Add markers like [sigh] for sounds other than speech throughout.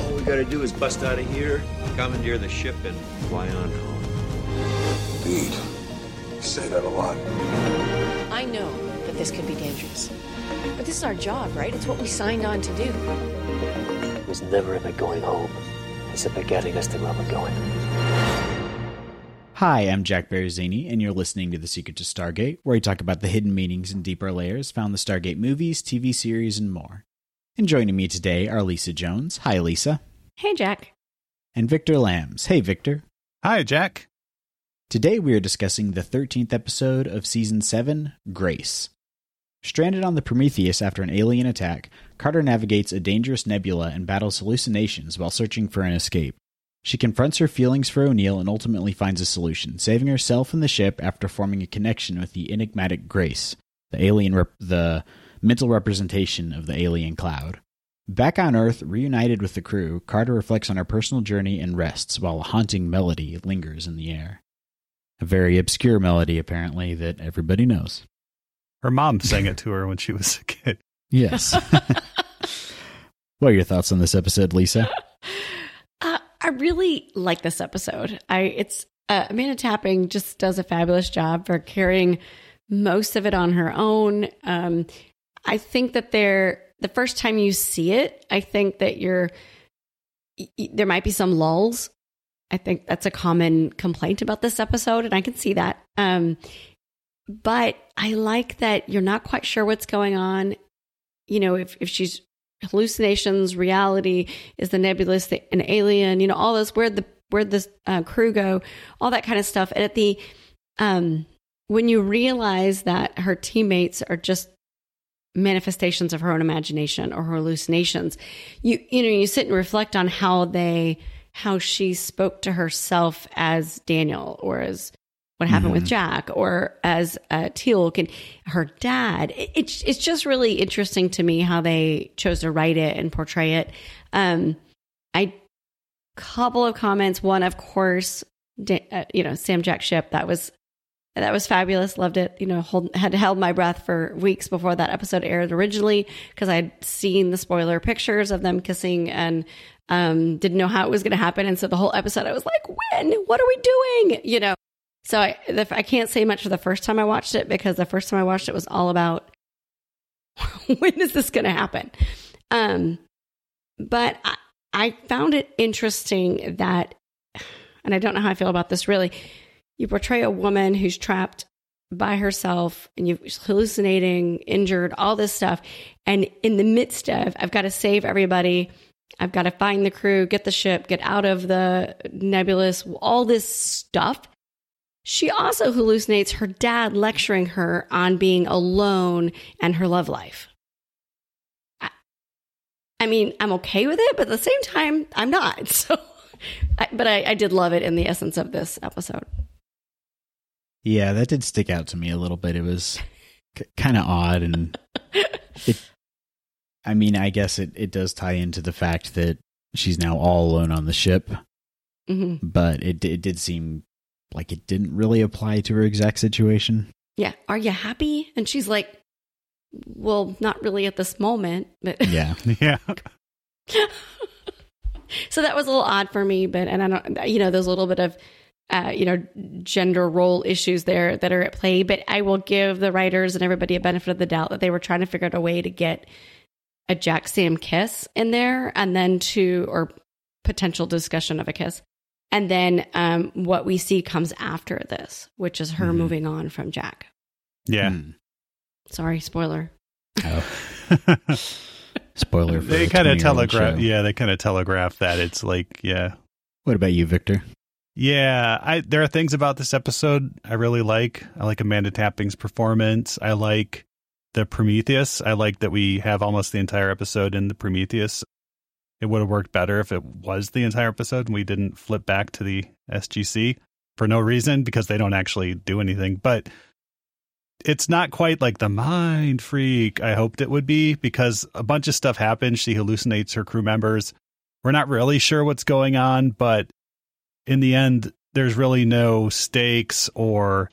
All we gotta do is bust out of here, commandeer the ship, and fly on home. Indeed. You say that a lot. I know that this could be dangerous. But this is our job, right? It's what we signed on to do. It was never about going home. It's about getting us to where we're going. Hi, I'm Jack Baruzzini, and you're listening to The Secret to Stargate, where we talk about the hidden meanings and deeper layers found in the Stargate movies, TV series, and more. And joining me today are Lisa Jones. Hi, Lisa. Hey, Jack. And Victor Lams. Hey, Victor. Hi, Jack. Today we are discussing the 13th episode of Season 7, Grace. Stranded on the Prometheus after an alien attack, Carter navigates a dangerous nebula and battles hallucinations while searching for an escape. She confronts her feelings for O'Neill and ultimately finds a solution, saving herself and the ship after forming a connection with the enigmatic Grace, the alien rep- the mental representation of the alien cloud. Back on Earth, reunited with the crew, Carter reflects on her personal journey and rests while a haunting melody lingers in the air. A very obscure melody, apparently, that everybody knows. Her mom sang it to her when she was a kid. Yes. [laughs] what are your thoughts on this episode, Lisa? Uh, I really like this episode. I it's uh, Amanda Tapping just does a fabulous job for carrying most of it on her own. Um, I think that they're the first time you see it, I think that you're there might be some lulls. I think that's a common complaint about this episode, and I can see that. Um, but I like that you're not quite sure what's going on. You know, if if she's hallucinations, reality, is the nebulous the, an alien? You know, all those where the where the uh, crew go, all that kind of stuff. And at the um, when you realize that her teammates are just manifestations of her own imagination or her hallucinations. You you know you sit and reflect on how they how she spoke to herself as daniel or as what happened mm-hmm. with jack or as uh, teal'c and her dad. It, it's it's just really interesting to me how they chose to write it and portray it. Um i couple of comments. One of course uh, you know sam jack ship that was that was fabulous. Loved it. You know, hold, had held my breath for weeks before that episode aired originally because I'd seen the spoiler pictures of them kissing and um, didn't know how it was going to happen. And so the whole episode, I was like, when? What are we doing? You know, so I, the, I can't say much for the first time I watched it because the first time I watched it was all about [laughs] when is this going to happen? Um, but I, I found it interesting that, and I don't know how I feel about this really you portray a woman who's trapped by herself and you're hallucinating, injured, all this stuff. And in the midst of, I've got to save everybody. I've got to find the crew, get the ship, get out of the nebulous, all this stuff. She also hallucinates her dad lecturing her on being alone and her love life. I, I mean, I'm okay with it, but at the same time, I'm not. [laughs] So, I, but I, I did love it in the essence of this episode. Yeah, that did stick out to me a little bit. It was c- kind of odd, and it. I mean, I guess it it does tie into the fact that she's now all alone on the ship, mm-hmm. but it it did seem like it didn't really apply to her exact situation. Yeah, are you happy? And she's like, "Well, not really at this moment." But [laughs] yeah, [laughs] yeah. [laughs] so that was a little odd for me, but and I don't, you know, there's a little bit of uh, you know, gender role issues there that are at play. But I will give the writers and everybody a benefit of the doubt that they were trying to figure out a way to get a Jack Sam kiss in there and then to, or potential discussion of a kiss. And then um, what we see comes after this, which is her mm. moving on from Jack. Yeah. Mm. Sorry, spoiler. Oh. [laughs] spoiler. they kind of telegraph. Yeah, they kind of telegraph that it's like, yeah. What about you, Victor? Yeah, I there are things about this episode I really like. I like Amanda Tapping's performance. I like the Prometheus. I like that we have almost the entire episode in the Prometheus. it would have worked better if it was the entire episode and we didn't flip back to the SGC for no reason because they don't actually do anything. But it's not quite like the mind freak I hoped it would be because a bunch of stuff happens. She hallucinates her crew members. We're not really sure what's going on, but in the end, there's really no stakes or,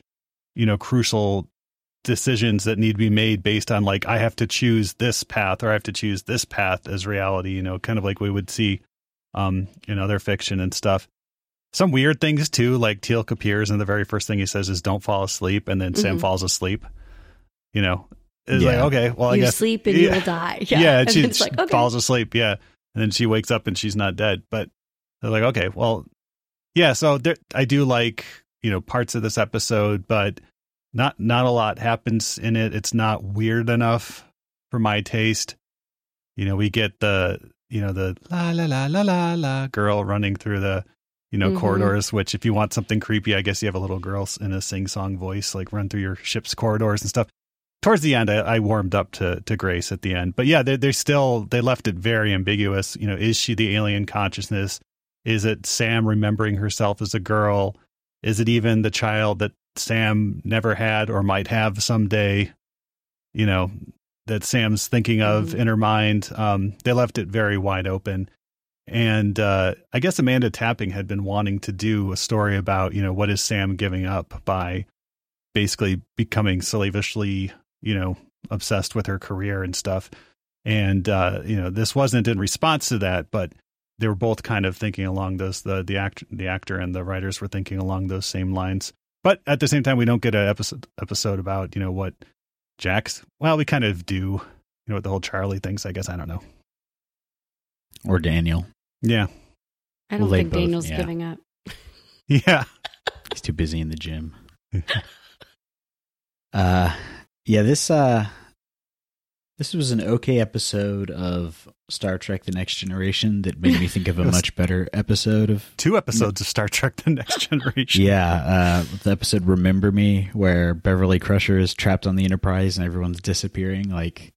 you know, crucial decisions that need to be made based on like, I have to choose this path or I have to choose this path as reality, you know, kind of like we would see um, in other fiction and stuff some weird things too. Like Teal'c appears, and the very first thing he says is "Don't fall asleep," and then mm-hmm. Sam falls asleep. You know, it's yeah. like okay, well, I you guess sleep and yeah. you will die. [laughs] Yeah, yeah and she, like, okay. falls asleep. Yeah, and then she wakes up and she's not dead. But they're like, okay, well, yeah. So there, I do like you know parts of this episode, but not not a lot happens in it. It's not weird enough for my taste. You know, we get the you know the la la la la la la girl running through the you know, mm-hmm. corridors, which if you want something creepy, I guess you have a little girl in a sing song voice, like run through your ship's corridors and stuff. Towards the end, I, I warmed up to, to Grace at the end, but yeah, they they still, they left it very ambiguous. You know, is she the alien consciousness? Is it Sam remembering herself as a girl? Is it even the child that Sam never had or might have someday? You know, that Sam's thinking of mm-hmm. in her mind. Um, they left it very wide open and uh, I guess Amanda Tapping had been wanting to do a story about, you know, what is Sam giving up by basically becoming slavishly, you know, obsessed with her career and stuff. And uh, you know, this wasn't in response to that, but they were both kind of thinking along those the the act the actor and the writers were thinking along those same lines. But at the same time, we don't get an episode episode about you know what Jack's. Well, we kind of do. You know what the whole Charlie thinks. I guess I don't know. Or Daniel. Yeah. I don't well, think both, Daniel's yeah. giving up. [laughs] Yeah. He's too busy in the gym. [laughs] uh yeah, this uh this was an okay episode of Star Trek The Next Generation that made me think of a [laughs] much better episode of two episodes of Star Trek The Next [laughs] Generation. yeah, uh the episode Remember Me where Beverly Crusher is trapped on the Enterprise and everyone's disappearing like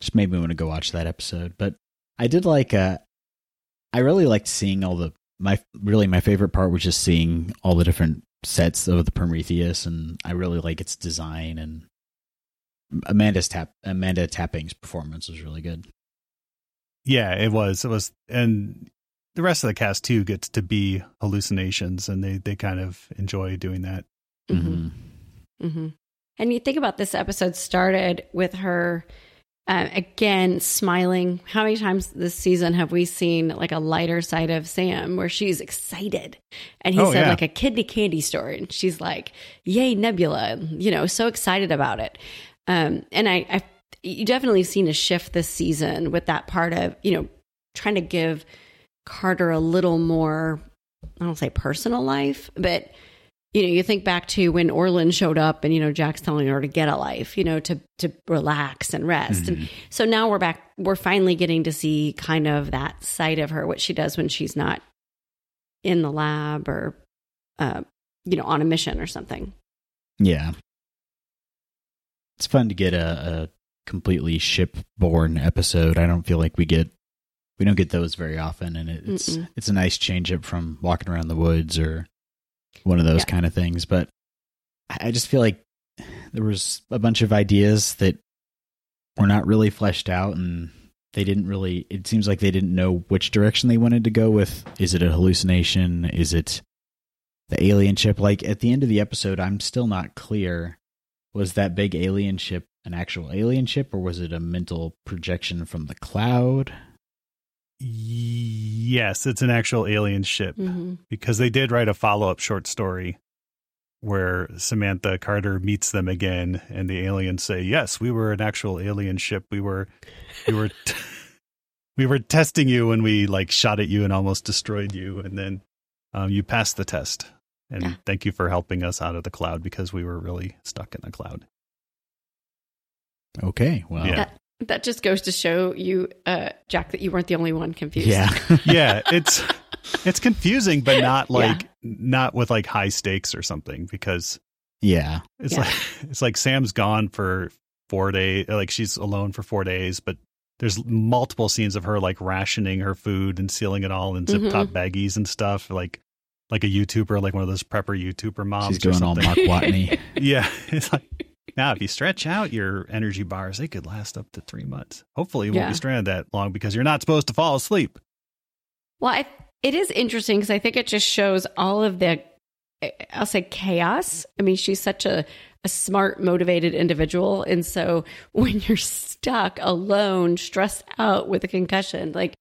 just made me want to go watch that episode. But I did like uh I really liked seeing all the my really my favorite part was just seeing all the different sets of the Prometheus, and I really like its design and Amanda's tap Amanda Tapping's performance was really good. Yeah, it was. It was, and the rest of the cast too gets to be hallucinations, and they they kind of enjoy doing that. Mm-hmm. Mm-hmm. And you think about this episode started with her uh, again, smiling. How many times this season have we seen like a lighter side of Sam where she's excited? And he oh, said yeah. like a kidney candy store, and she's like, "Yay, Nebula!" You know, so excited about it. Um, and I, I, you definitely seen a shift this season with that part of you know trying to give Carter a little more. I don't say personal life, but you know, you think back to when Orlin showed up and, you know, Jack's telling her to get a life, you know, to, to relax and rest. Mm-hmm. And so now we're back, we're finally getting to see kind of that side of her, what she does when she's not in the lab or, uh, you know, on a mission or something. Yeah. It's fun to get a, a completely ship-borne episode. I don't feel like we get we don't get those very often, and it, it's Mm-mm. it's a nice change up from walking around the woods or one of those yeah. kind of things. But I just feel like there was a bunch of ideas that were not really fleshed out and they didn't really it seems like they didn't know which direction they wanted to go with is it a hallucination is it the alien ship like at the end of the episode i'm still not clear was that big alien ship an actual alien ship or was it a mental projection from the cloud Yes, it's an actual alien ship mm-hmm. because they did write a follow up short story where Samantha Carter meets them again, and the aliens say, "Yes, we were an actual alien ship. We were, we were, t- [laughs] we were testing you, and we like shot at you and almost destroyed you, and then um, you passed the test. And yeah. thank you for helping us out of the cloud because we were really stuck in the cloud." Okay, well, yeah. That, that just goes to show you, uh, Jack, that you weren't the only one confused. Yeah, [laughs] yeah, it's [laughs] it's confusing, but not like yeah. not with like high stakes or something because yeah, it's yeah. like [laughs] it's like Sam's gone for four days, like she's alone for four days, but there's multiple scenes of her like rationing her food and sealing it all in zip top baggies and stuff, like like a YouTuber, like one of those prepper YouTuber moms. She's or going all something. Mark Watney. [laughs] Yeah, it's like now if you stretch out your energy bars, they could last up to three months. Hopefully, you won't Yeah. be stranded that long because you're not supposed to fall asleep. Well, I, it is interesting because I think it just shows all of the, I'll say chaos. I mean, she's such a, a smart, motivated individual. And so [laughs] when you're stuck alone, stressed out with a concussion, like,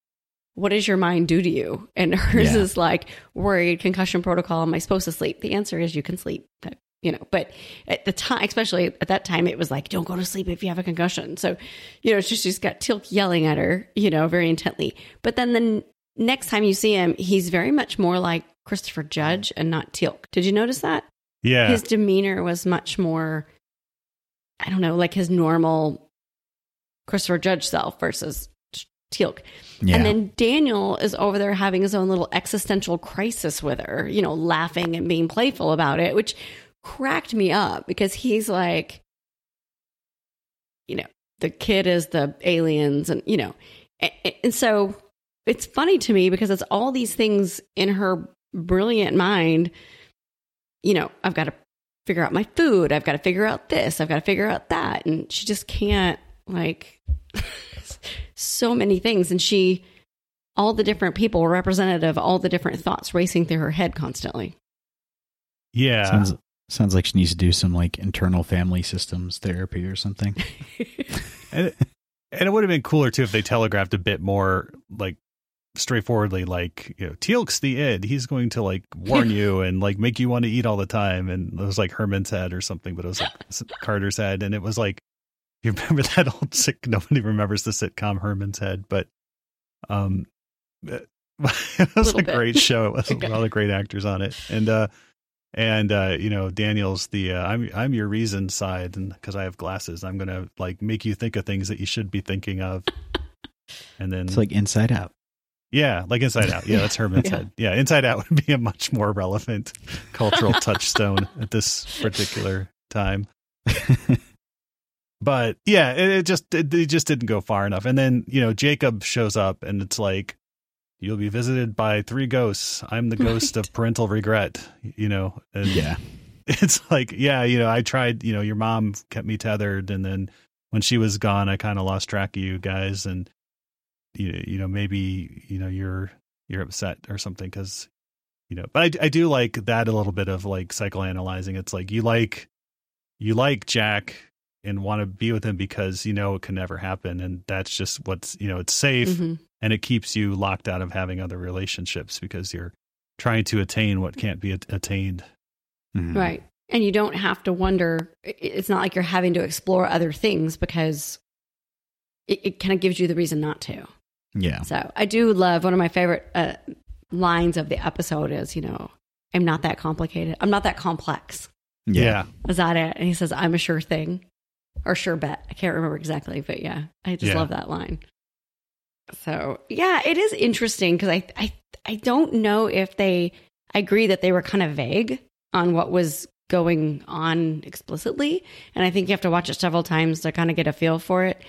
what does your mind do to you? And [laughs] hers Yeah. is like worried concussion protocol. Am I supposed to sleep? The answer is you can sleep. But, you know, but at the time, especially at that time, it was like, don't go to sleep if you have a concussion. So, you know, she, she's got Teal'c yelling at her, you know, very intently. But then the next time you see him, he's very much more like Christopher Judge and not Teal'c. Did you notice that? Yeah, His demeanor was much more, I don't know, like his normal Christopher Judge self versus Teal'c. Yeah. And then Daniel is over there having his own little existential crisis with her, you know, laughing and being playful about it, which cracked me up because he's like, you know, the kid is the aliens and, you know, and, and so it's funny to me because it's all these things in her brilliant mind. You know, I've got to figure out my food. I've got to figure out this. I've got to figure out that. And she just can't, like, [laughs] so many things. And she, all the different people were representative of all the different thoughts racing through her head constantly. yeah. Sounds sounds like she needs to do some like internal family systems therapy or something. [laughs] and it, and it would have been cooler too if they telegraphed a bit more like straightforwardly like you know teal'c's the id he's going to like warn you [laughs] and like make you want to eat all the time and it was like herman's head or something but it was like carter's head and it was like you remember [laughs] that old sick nobody remembers the sitcom herman's head but um [laughs] it was Little a great show. It was [laughs] Okay. a lot of great actors on it. And uh and uh you know daniel's the uh, i'm i'm your reason side and because i have glasses i'm gonna like make you think of things that you should be thinking of. And then It's like Inside Out. yeah like inside out. Yeah that's herman's Yeah. head. Yeah inside out would be a much more relevant cultural touchstone at this particular time but yeah it, it just it, it just didn't go far enough. And then you know jacob shows up and it's like you'll be visited by three ghosts. I'm the ghost of parental regret you know? And Yeah. [laughs] it's like yeah you know i tried you know your mom kept me tethered and then when she was gone i kind of lost track of you guys and you, you know maybe you know you're you're upset or something because you know but I, I do like that a little bit of like psychoanalyzing. It's like you like you like jack and want to be with him because you know it can never happen and that's just what's you know it's safe Mhm. and it keeps you locked out of having other relationships because you're trying to attain what can't be at- attained Mhm. Right. And you don't have to wonder. It's not like you're having to explore other things because it, it kind of gives you the reason not to. Yeah. So I do love one of my favorite uh, lines of the episode is, you know, I'm not that complicated. I'm not that complex. Yeah. Is that it? And he says, I'm a sure thing or sure bet. I can't remember exactly, but yeah, I just Yeah. love that line. So yeah, it is interesting because I, I, I don't know if they, I agree that they were kind of vague on what was going on explicitly. And I think you have to watch it several times to kind of get a feel for it.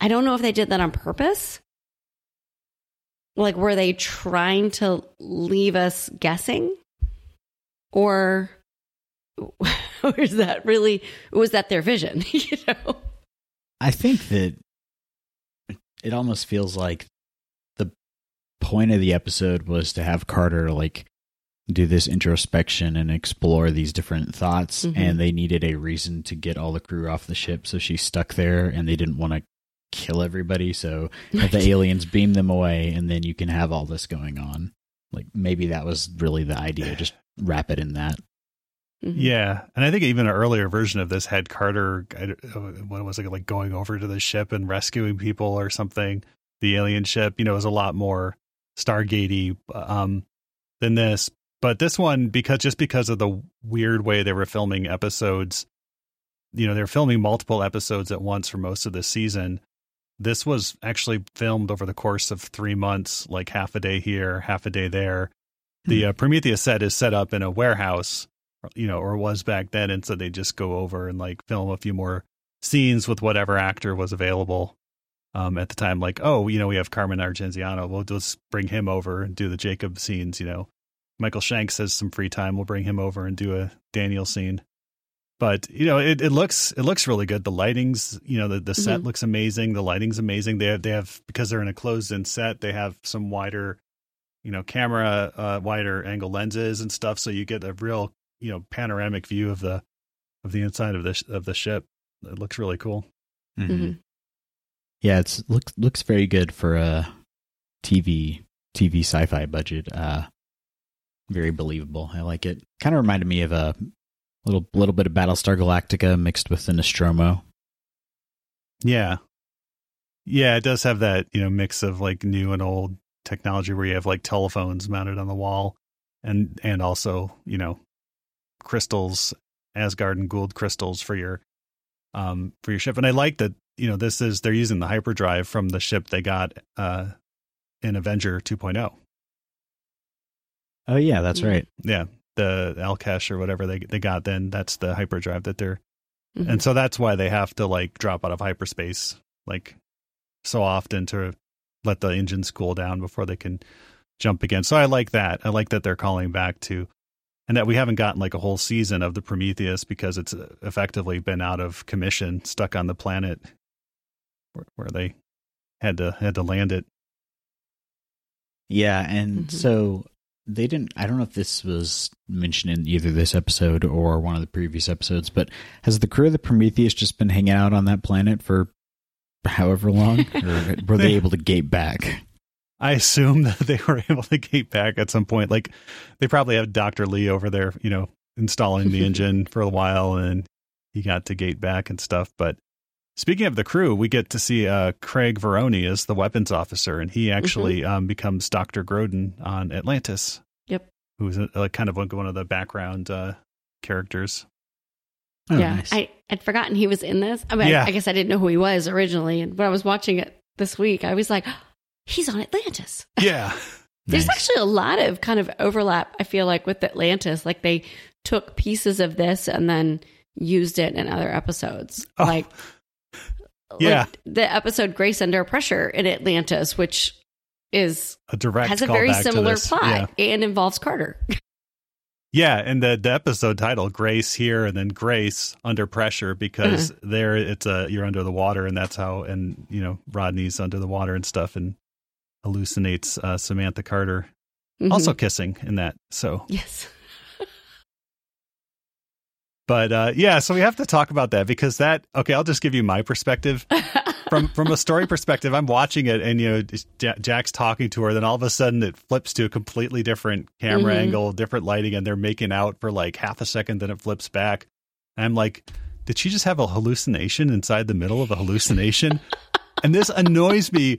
I don't know if they did that on purpose. Like, were they trying to leave us guessing? Or, or is that really, was that their vision? [laughs] you know? I think that it almost feels like the point of the episode was to have Carter like do this introspection and explore these different thoughts Mhm. and they needed a reason to get all the crew off the ship so she's stuck there and they didn't want to kill everybody so have the aliens beam them away and then you can have all this going on like maybe that was really the idea just wrap it in that Mhm. Yeah, and I think even an earlier version of this had Carter. Uh, What was it like going over to the ship and rescuing people or something? The alien ship, you know, was a lot more Stargatey um, than this. But this one, because just because of the weird way they were filming episodes, you know, they're filming multiple episodes at once for most of the season. This was actually filmed over the course of three months, like half a day here, half a day there. The uh, Prometheus set is set up in a warehouse you know, or was back then. And so they just go over and like film a few more scenes with whatever actor was available. um, at the time, like, oh, you know, we have Carmen Argenziano. We'll just bring him over and do the Jacob scenes. You know, Michael Shanks has some free time. We'll bring him over and do a Daniel scene. But you know, it, it looks it looks really good. The lighting's you know the, the set Mhm. looks amazing. The lighting's amazing. They have, they have because they're in a closed in set. They have some wider, you know, camera uh, wider angle lenses and stuff, so you get a real you know panoramic view of the of the inside of the sh- of the ship. It looks really cool. Mhm. Mhm. Yeah, it's looks looks very good for a TV TV sci-fi budget. Uh, very believable. I like it. Kind of reminded me of a little little bit of Battlestar Galactica mixed with the Nostromo. Yeah. Yeah, it does have that, you know, mix of like new and old technology where you have like telephones mounted on the wall and and also, you know, crystals, Asgard and Goa'uld crystals for your um for your ship. And I like that, you know, this is they're using the hyperdrive from the ship they got uh in Avenger 2.0. Oh yeah, that's right. Yeah, the Al'kesh or whatever they they got then that's the hyperdrive that they're Mhm. and so that's why they have to like drop out of hyperspace like so often to let the engines cool down before they can jump again. So I like that. I like that they're calling back to and that we haven't gotten like a whole season of the Prometheus because it's uh, effectively been out of commission, stuck on the planet where, where they had to had to land it. Yeah, and Mhm. so they didn't. I don't know if this was mentioned in either this episode or one of the previous episodes, but has the crew of the Prometheus just been hanging out on that planet for however long, or [laughs] were they able to gate back? I assume [laughs] that they were able to get back at some point. Like they probably have Dr. Lee over there, you know, installing the [laughs] engine for a while and he got to gate back and stuff. But speaking of the crew, we get to see uh, Craig Veroni as the weapons officer and he actually um, becomes Dr. Grodin on Atlantis. Yep. Who's a, like kind of like one of the background uh, characters. Oh, yeah, nice. I, I'd forgotten he was in this. I mean, Yeah. I, I guess I didn't know who he was originally. And when I was watching it this week, I was like, he's on Atlantis. [laughs] Yeah. There's Nice. actually a lot of kind of overlap, I feel like, with Atlantis. Like they took pieces of this and then used it in other episodes. [laughs] Oh, Like, yeah. like the episode Grace Under Pressure in Atlantis, which is a direct has a very similar plot Yeah. and involves Carter. [laughs] Yeah, and the, the episode title Grace here and then Grace under pressure because Mm-hmm. there it's a you're under the water and that's how and you know Rodney's under the water and stuff and hallucinates uh, Samantha Carter Mhm. also kissing in that. So, yes. [laughs] but uh, yeah, so we have to talk about that because that okay, I'll just give you my perspective [laughs] from from a story perspective. I'm watching it and you know Ja- Jack's talking to her, then all of a sudden it flips to a completely different camera Mhm. angle, different lighting, and they're making out for like half a second, then it flips back. And I'm like, did she just have a hallucination inside the middle of a hallucination? [laughs] and this annoys me.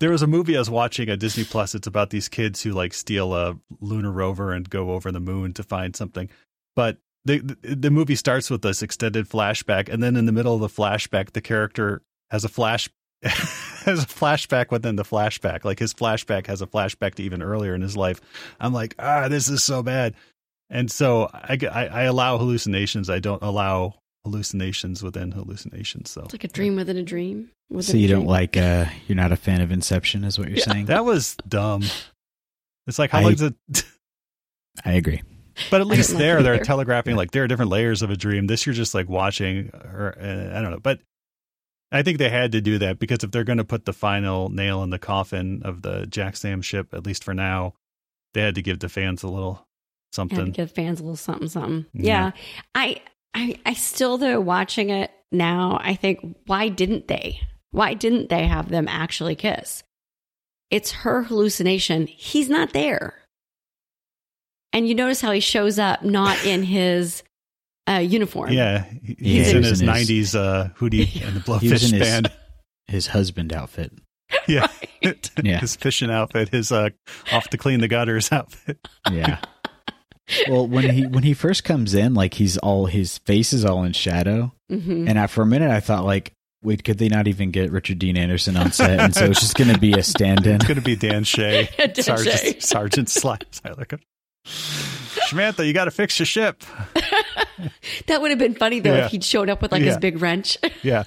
There was a movie I was watching at Disney Plus. It's about these kids who like steal a lunar rover and go over the moon to find something. But the the, movie starts with this extended flashback, and then in the middle of the flashback, the character has a flash [laughs] has a flashback within the flashback. Like his flashback has a flashback to even earlier in his life. I'm like, ah, this is so bad. And so I, I, I allow hallucinations. I don't allow hallucinations within hallucinations. So It's like a dream within a dream. Within So you a don't like uh you're not a fan of Inception is what you're saying? that was dumb. It's like how I- long is it? [laughs] I agree. But at least didn't like there, they're either. telegraphing like there are different layers of a dream. This you're just like watching, or uh, I don't know. But I think they had to do that because if they're going to put the final nail in the coffin of the Jack Sam ship, at least for now, they had to give the fans a little had to something. give fans a little something, something. Yeah. Yeah. I, I, I still though watching it now, I think why didn't they? Why didn't they have them actually kiss? It's her hallucination. He's not there. And you notice how he shows up not in his uh, uniform. Yeah, he- Yeah, he's he in was his in his- '90s uh, Hootie [laughs] and the He was blowfish in his- band. His husband outfit. Yeah, [laughs] Yeah. [laughs] his fishing outfit, his uh, off to clean the gutters outfit. Yeah. Well, when he when he first comes in, like he's all his face is all in shadow, hmm and I, for a minute I thought like, wait, could they not even get Richard Dean Anderson on set? And so it's just going to be a stand-in. It's going to be Dan Shea, [laughs] Dan Shea. Sergeant, Sergeant Sly- [laughs] Siler. Samantha, you got to fix your ship. [laughs] That would have been funny though Yeah. if he'd showed up with like Yeah. his big wrench. Yeah.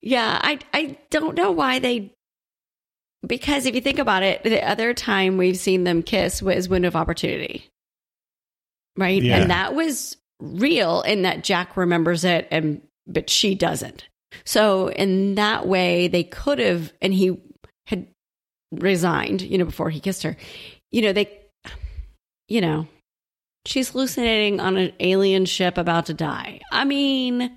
Yeah, I I don't know why they because if you think about it, the other time we've seen them kiss was window of opportunity. Right? Yeah. And that was real in that Jack remembers it and but she doesn't. So in that way they could have and he had resigned, you know, before he kissed her. You know, they you know, she's hallucinating on an alien ship about to die. I mean,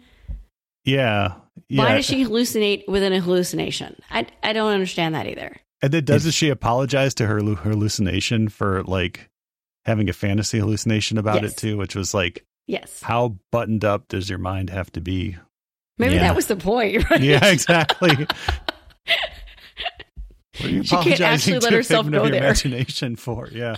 Yeah. Yeah. why does she hallucinate within a hallucination? I I don't understand that either. And then doesn't she apologize to her, her hallucination for like having a fantasy hallucination about Yes. it too, which was like, Yes. how buttoned up does your mind have to be? Maybe Yeah. that was the point, [laughs] right? Yeah, exactly. [laughs] What are you She can't apologizing actually let to a herself go your there. Imagination for yeah,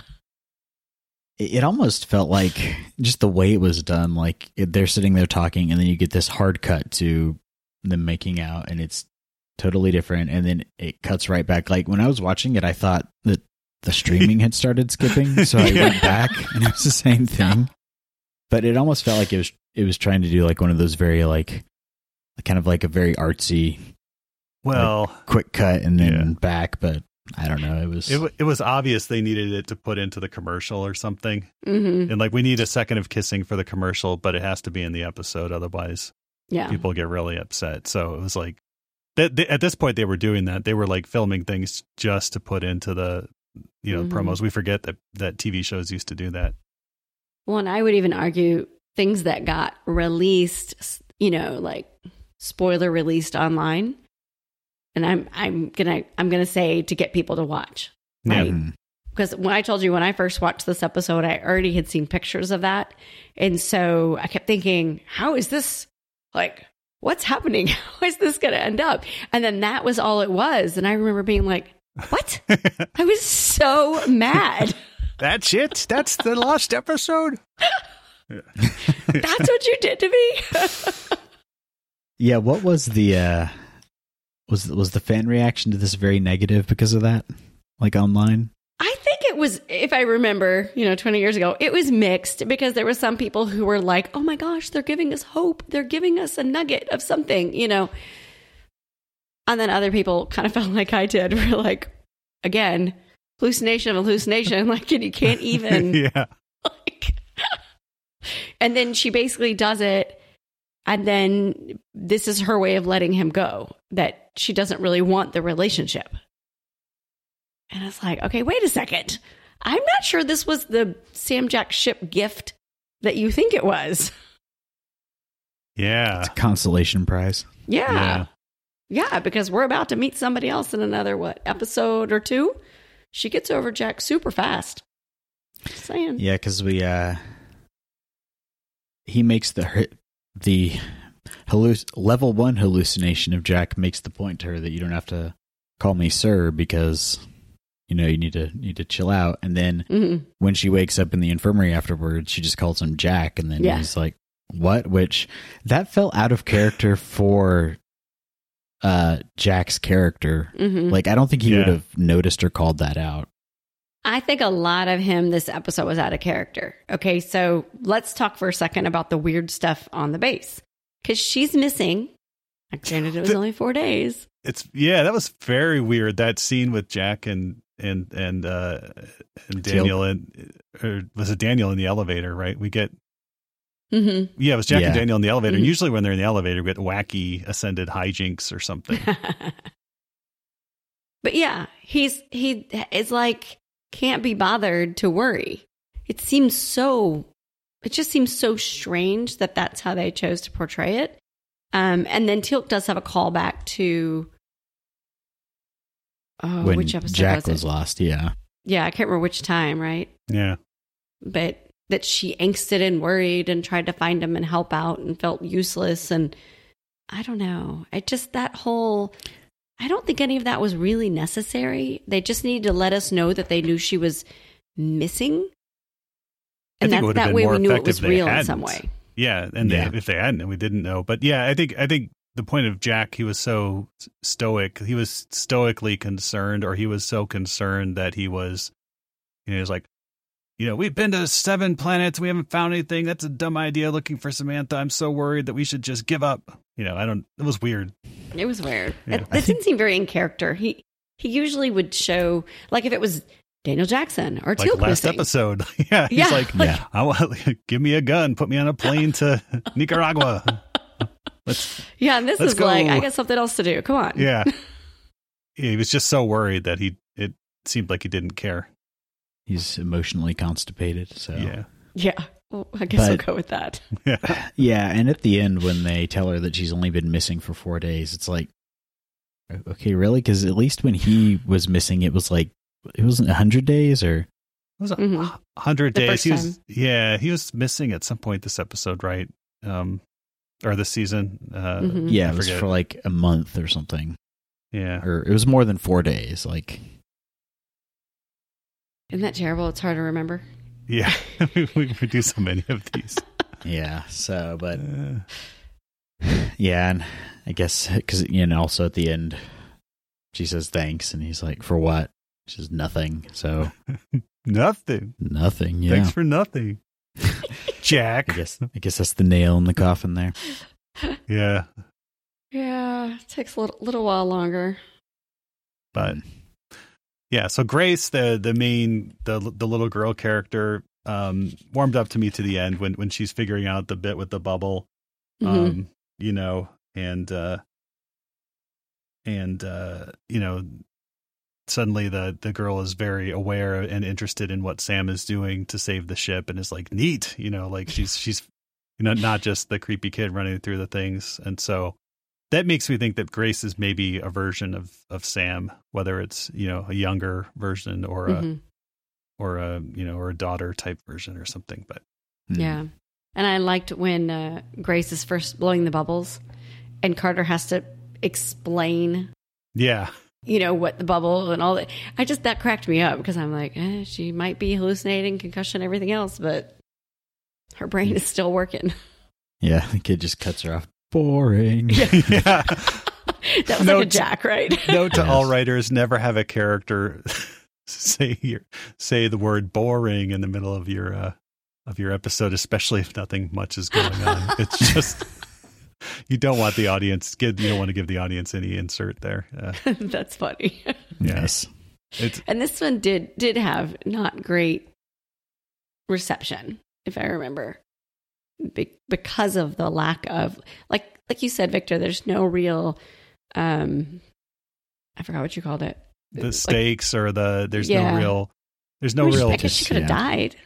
it it almost felt like just the way it was done like it, they're sitting there talking and then you get this hard cut to them making out and it's totally different. And then it cuts right back. Like when i was watching it i thought that the streaming had started skipping so i went [laughs] back and it was the same thing. But it almost felt like it was it was trying to do like one of those very like kind of like a very artsy well, quick cut and then Yeah. back but i don't know. It was it it was obvious they needed it to put into the commercial or something, hmm and like we need a second of kissing for the commercial, but it has to be in the episode, otherwise Yeah. people get really upset. So it was like that at this point they were doing that. They were like filming things just to put into the you know Mhm. promos. We forget that that TV shows used to do that. Well, and I would even argue things that got released, you know, like spoiler released online. And I'm I'm gonna I'm gonna say to get people to watch. Right. Mhm. because when I told you when I first watched this episode, I already had seen pictures of that. And so I kept thinking, how is this like, what's happening? [laughs] How is this going to end up? And then that was all it was. And I remember being like, what? [laughs] I was so mad. [laughs] That's it. That's the last episode. That's what you did to me. yeah what was the uh was was the fan reaction to this very negative because of that like online I think it was, if I remember, you know, 20 years ago, it was mixed because there were some people who were like, oh my gosh, they're giving us hope. They're giving us a nugget of something, you know. And then other people kind of [laughs] felt like I did. [laughs] Were like, again, hallucination of hallucination. [laughs] Like, and you can't even. yeah. like, and then she basically does it. And then this is her way of letting him go that she doesn't really want the relationship. And it's like, okay, wait a second. I'm not sure this was the Sam Jack ship gift that you think it was. Yeah. it's a consolation prize Yeah. Yeah, because we're about to meet somebody else in another, what, episode or two? She gets over Jack super fast. Just saying. Yeah, because we uh, he makes the the halluc- level one hallucination of Jack makes the point to her that you don't have to call me sir because you know you need to need to chill out. And then Mhm. when she wakes up in the infirmary afterwards, she just calls him Jack, and then Yeah. he's like, "What?" Which that felt out of character for uh Jack's character. Mhm. Like I don't think he Yeah. would have noticed or called that out. I think a lot of him this episode was out of character. Okay, so let's talk for a second about the weird stuff on the base. Because she's missing. I granted, it was The- only four days. It's yeah, that was very weird. That scene with Jack and and and uh and Daniel and or was it Daniel in the elevator, right? We get Mm-hmm. yeah, it was Jack Yeah. and Daniel in the elevator. And Mhm. usually when they're in the elevator, we get wacky ascended hijinks or something. [laughs] but yeah, he's he is like can't be bothered to worry. It seems so. It just seems so strange that that's how they chose to portray it. Um, and then Teal'c does have a callback to oh, when which episode Jack was it? was lost, yeah. Yeah, I can't remember which time, right? yeah. But that she angsted and worried and tried to find him and help out and felt useless. And I don't know. I just, that whole, I don't think any of that was really necessary. They just needed to let us know that they knew she was missing. And that, that way we knew it was if they real in some way. Yeah, and Yeah. They, if they hadn't, we didn't know. But yeah, I think I think the point of Jack, he was so stoic. He was stoically concerned, or he was so concerned that he was, you know, he was like, you know, we've been to seven planets. We haven't found anything. That's a dumb idea looking for Samantha. I'm so worried that we should just give up. You know, I don't, it was weird. It was weird. Yeah. It, this didn't seem very in character. He he usually would show like if it was Daniel Jackson or Like Teal last episode. [laughs] yeah. He's Yeah, like, like- I want, [laughs] give me a gun, put me on a plane to [laughs] Nicaragua. Let's, Yeah, and this Let's is like. I got something else to do. Come on. yeah. Yeah, [laughs] He was just so worried that he, it seemed like he didn't care. He's emotionally constipated. So Yeah. Yeah. Well, I guess we'll go with that. Yeah. [laughs] [laughs] Yeah, and at the end when they tell her that she's only been missing for four days, it's like, okay, really? Because at least when he was missing, it was like it wasn't a hundred days or It was a Mhm. hundred days. He was, yeah, he was missing at some point this episode, right? Um, or this season. Uh, Mhm. yeah, I it was for like a month or something, yeah. or it was more than four days. Like, Isn't that terrible? It's hard to remember. Yeah. [laughs] we, we do so many of these. [laughs] yeah. So, but Uh, [sighs] yeah, and I guess because you know, also at the end, she says thanks, and he's like, for what? She says nothing. So [laughs] nothing. nothing. Yeah. Thanks for nothing. Jack. I guess I guess that's the nail in the coffin there. [laughs] Yeah. Yeah, it takes a little, little while longer. But yeah, so Grace, the the main the the little girl character, um, warmed up to me to the end when when she's figuring out the bit with the bubble. Mhm. Um, you know, and uh and uh, you know, suddenly the the girl is very aware and interested in what Sam is doing to save the ship and is like neat, you know, like [laughs] she's she's you know, not just the creepy kid running through the things. And so that makes me think that Grace is maybe a version of of Sam, whether it's, you know, a younger version or a Mhm. or a, you know, or a daughter type version or something, but Hmm. Yeah. And I liked when uh, Grace is first blowing the bubbles and Carter has to explain, yeah. You know, what the bubble and all that. I just, that cracked me up because I'm like, eh, she might be hallucinating, concussion, everything else, but her brain is still working. [laughs] Yeah, the kid just cuts her off. Boring. [laughs] yeah. [laughs] that was Note- like a jack, right? Note to Yes. all writers: never have a character say your, say the word "boring" in the middle of your uh, of your episode, especially if nothing much is going on. it's just you don't want the audience give you don't want to give the audience any insert there. Uh, [laughs] That's funny. yes. it's And this one did did have not great reception, if I remember, Be- because of the lack of like like you said, Victor. There's no real, um, I forgot what you called it. the stakes or the there's Yeah. no real there's no I, mean, real I guess she could have yeah. died.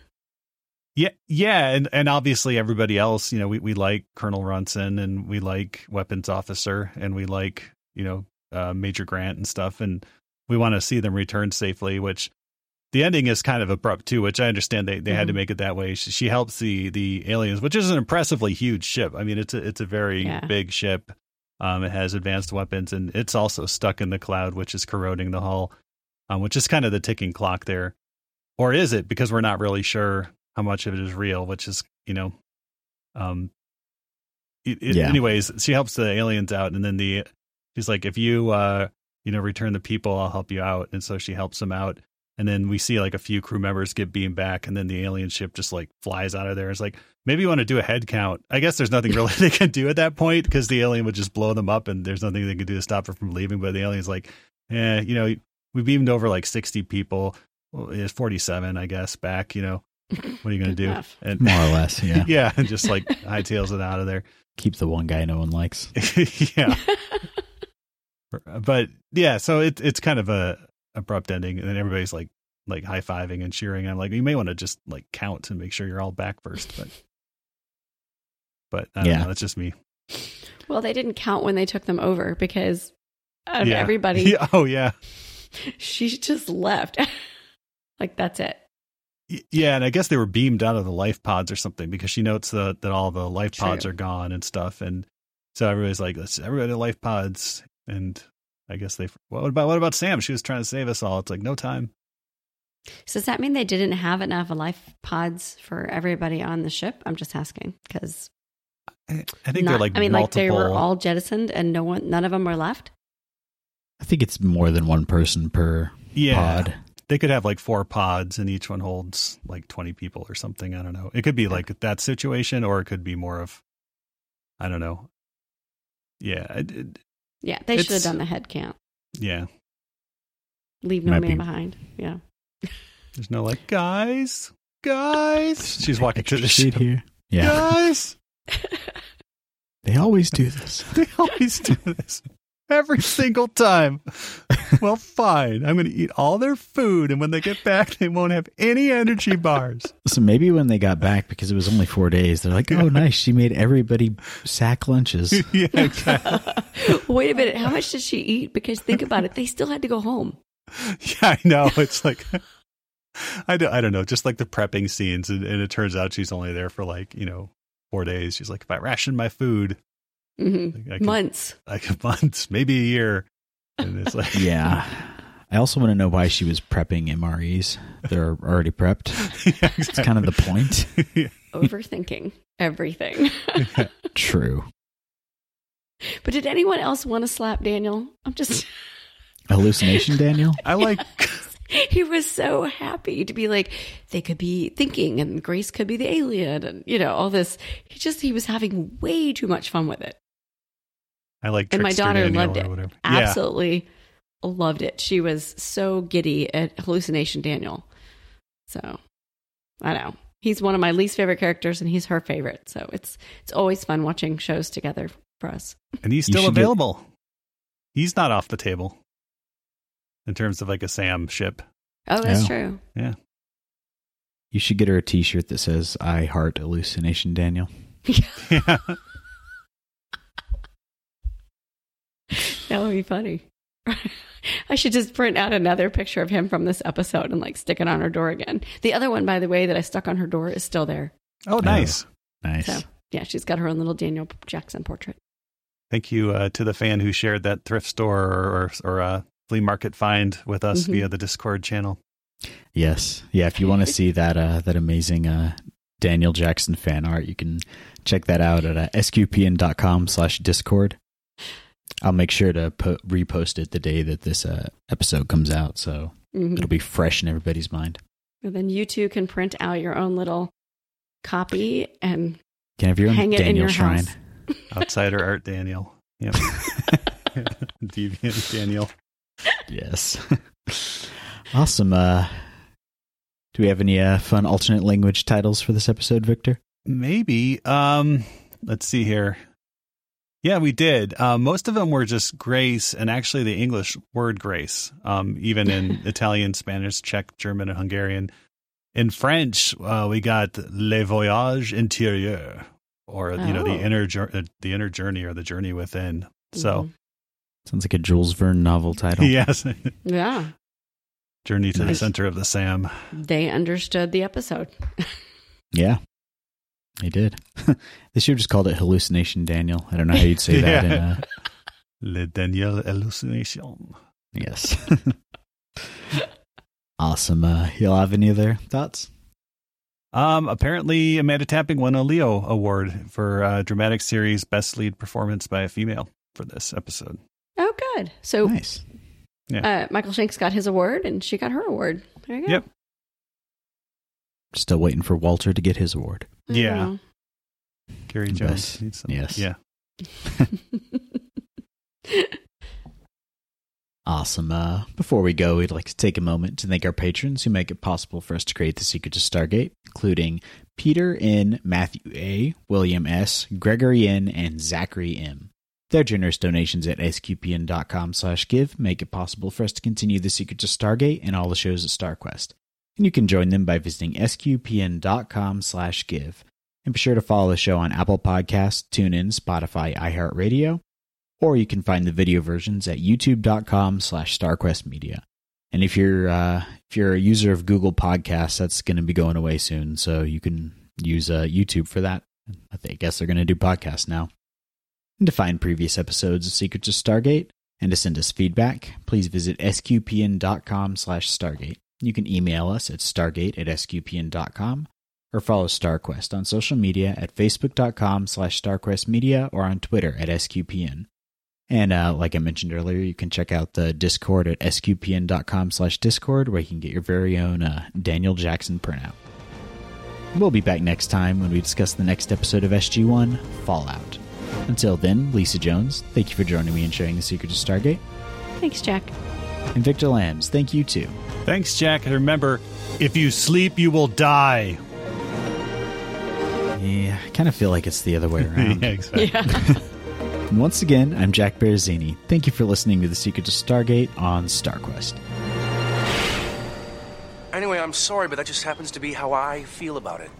Yeah, yeah, and and obviously everybody else, you know, we we like Colonel Runson and we like Weapons Officer and we like you know uh, Major Grant and stuff, and we want to see them return safely. Which the ending is kind of abrupt too, which I understand they, they had to Mhm. make it that way. She, she helps the the aliens, which is an impressively huge ship. I mean, it's a it's a very Yeah. big ship. Um, it has advanced weapons, and it's also stuck in the cloud, which is corroding the hull, um, which is kind of the ticking clock there. Or is it? Because we're not really sure how much of it is real, which is you know, um, it, it- Yeah. anyways, she helps the aliens out, and then the she's like, if you uh, you know, return the people, I'll help you out, and so she helps them out. And then we see like a few crew members get beamed back, and then the alien ship just like flies out of there. It's like maybe you want to do a head count. I guess there's nothing really [laughs] they can do at that point because the alien would just blow them up, and there's nothing they can do to stop her from leaving. But the alien's like, eh, you know, we beamed over like 60 people. Well, it's 47, I guess, back. You know, what are you going to do? enough. And More or less, yeah. [laughs] yeah, and just like hightails it out of there. Keep the one guy no one likes. [laughs] yeah, but yeah, so it, it's kind of a abrupt ending, and everybody's like like high fiving and cheering. I'm like, you may want to just like count and make sure you're all back first, but [laughs] but I don't Yeah. know, that's just me. well, they didn't count when they took them over because out of yeah. everybody, Yeah, oh yeah, she just left. like that's it. Y- yeah, and I guess they were beamed out of the life pods or something because she notes that that all the life pods are gone and stuff, and so everybody's like, let's everybody to life pods, and I guess they. What about what about Sam? She was trying to save us all. It's like no time. So does that mean they didn't have enough life pods for everybody on the ship? I'm just asking because I I think they're like I mean, like they were all jettisoned and no one, none of them were left. I think it's more than one person per yeah. pod. They could have like four pods and each one holds like 20 people or something. I don't know. It could be like that situation or it could be more of, I don't know. Yeah. It, it, Yeah, they should have done the head count. yeah. Leave no Might man be- behind. Yeah. There's no like, guys, guys. She's walking to the seat ship. here. Yeah, Guys, [laughs] they always do this. [laughs] they always do this every single time. Well, fine. I'm going to eat all their food. And when they get back, they won't have any energy bars. So maybe when they got back, because it was only four days, they're like, "Oh, nice! She made everybody sack lunches." [laughs] yeah, exactly. Wait a minute. How much did she eat? Because think about it. They still had to go home. Yeah, I know. It's like [laughs] I don't, I don't know, just like the prepping scenes, and, and it turns out she's only there for like you know four days. She's like, if I ration my food, hmm I can, Months. like a month, maybe a year, and it's like, yeah. [laughs] I also want to know why she was prepping MREs. They're already prepped. [laughs] yeah, It's kind of the point. [laughs] Yeah. Overthinking everything. True. but did anyone else want to slap Daniel? I'm just. Hallucination, Daniel. I like, he was so happy to be like they could be thinking and grace could be the alien and you know all this he just he was having way too much fun with it I like, and my daughter Daniel loved it whatever. absolutely loved it she was so giddy at hallucination daniel so i know he's one of my least favorite characters and he's her favorite so it's it's always fun watching shows together for us and he's still should get- available. He's not off the table in terms of like a Sam ship. oh that's Yeah. true Yeah. You should get her a T-shirt that says "I heart hallucination, Daniel." [laughs] [laughs] [laughs] Yeah, [laughs] that would be funny [laughs] I should just print out another picture of him from this episode and like stick it on her door again. The other one, by the way, that I stuck on her door is still there. Oh, nice. Nice. So yeah, she's got her own little Daniel Jackson portrait. Thank you uh, to the fan who shared that thrift store or or, or uh, flea market find with us Mhm. via the Discord channel. Yes. Yeah. If you want to [laughs] see that uh, that amazing uh, Daniel Jackson fan art, you can check that out at uh, sqpn.com slash discord. I'll make sure to po- repost it the day that this uh, episode comes out, so Mhm. it'll be fresh in everybody's mind. And then you two can print out your own little copy and Can have your own hang it in Daniel your shrine. house. [laughs] Outsider Art Daniel. Yep. [laughs] Deviant Daniel. Yes. [laughs] awesome. Uh, do we have any uh, fun alternate language titles for this episode, Victor? Maybe. Um, let's see here. Yeah, we did. Uh, most of them were just grace, and actually the English word grace, um, even in [laughs] Italian, Spanish, Czech, German, and Hungarian. In French, uh, we got le voyage intérieur, or you know the Oh. inner jour- uh, the inner journey or the journey within. So Sounds like a Jules Verne novel title. [laughs] yes, Yeah, journey to the center of the Sam. they understood the episode. [laughs] Yeah, they did. they should have just called it Hallucination Daniel. I don't know how you'd say that. In, Yeah. uh, [laughs] Le Daniel hallucination. yes. [laughs] awesome. Uh, y'all have any other thoughts? Um, apparently, Amanda Tapping won a Leo Award for uh, dramatic series best lead performance by a female for this episode. Oh, good. So Nice. uh, Michael Shanks got his award, and she got her award. There you go. Yep. Still waiting for Walter to get his award. I Yeah. know. Gary Jones. needs some- yes. Yeah. [laughs] Awesome. Uh, before we go, we'd like to take a moment to thank our patrons who make it possible for us to create The Secret to Stargate, including Peter N., Matthew A., William S., Gregory N., and Zachary M. Their generous donations at sqpn.com slash give make it possible for us to continue The Secret to Stargate and all the shows at StarQuest. And you can join them by visiting sqpn.com slash give. And be sure to follow the show on Apple Podcasts, TuneIn, Spotify, iHeartRadio, or you can find the video versions at youtube.com slash starquestmedia and if you're uh, if you're a user of google podcasts that's going to be going away soon so you can use uh, youtube for that. I think- I guess they're going to do podcasts now. And to find previous episodes of secrets of stargate and to send us feedback please visit sqpn.com slash stargate you can email us at stargate at sqpn.com or follow starquest on social media at facebook.com slash starquestmedia or on twitter at sqpn And uh, like I mentioned earlier, you can check out the Discord at sqpn.com slash Discord, where you can get your very own uh, Daniel Jackson printout. We'll be back next time when we discuss the next episode of SG1, Fallout. Until then, Lisa Jones, thank you for joining me and sharing the secret to Stargate. Thanks, Jack. And Victor Lams, thank you too. Thanks, Jack. And remember, if you sleep, you will die. Yeah, I kind of feel like it's the other way [laughs] around. yeah, exactly. Yeah. And [laughs] once again, I'm Jack Baruzzini. Thank you for listening to The Secret to Stargate on StarQuest. Anyway, I'm sorry, but that just happens to be how I feel about it.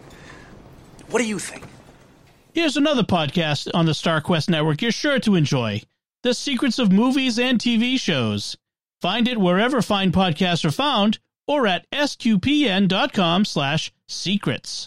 What do you think? Here's another podcast on the StarQuest network you're sure to enjoy The Secrets of Movies and TV Shows. Find it wherever fine podcasts are found or at sqpn.com slash secrets.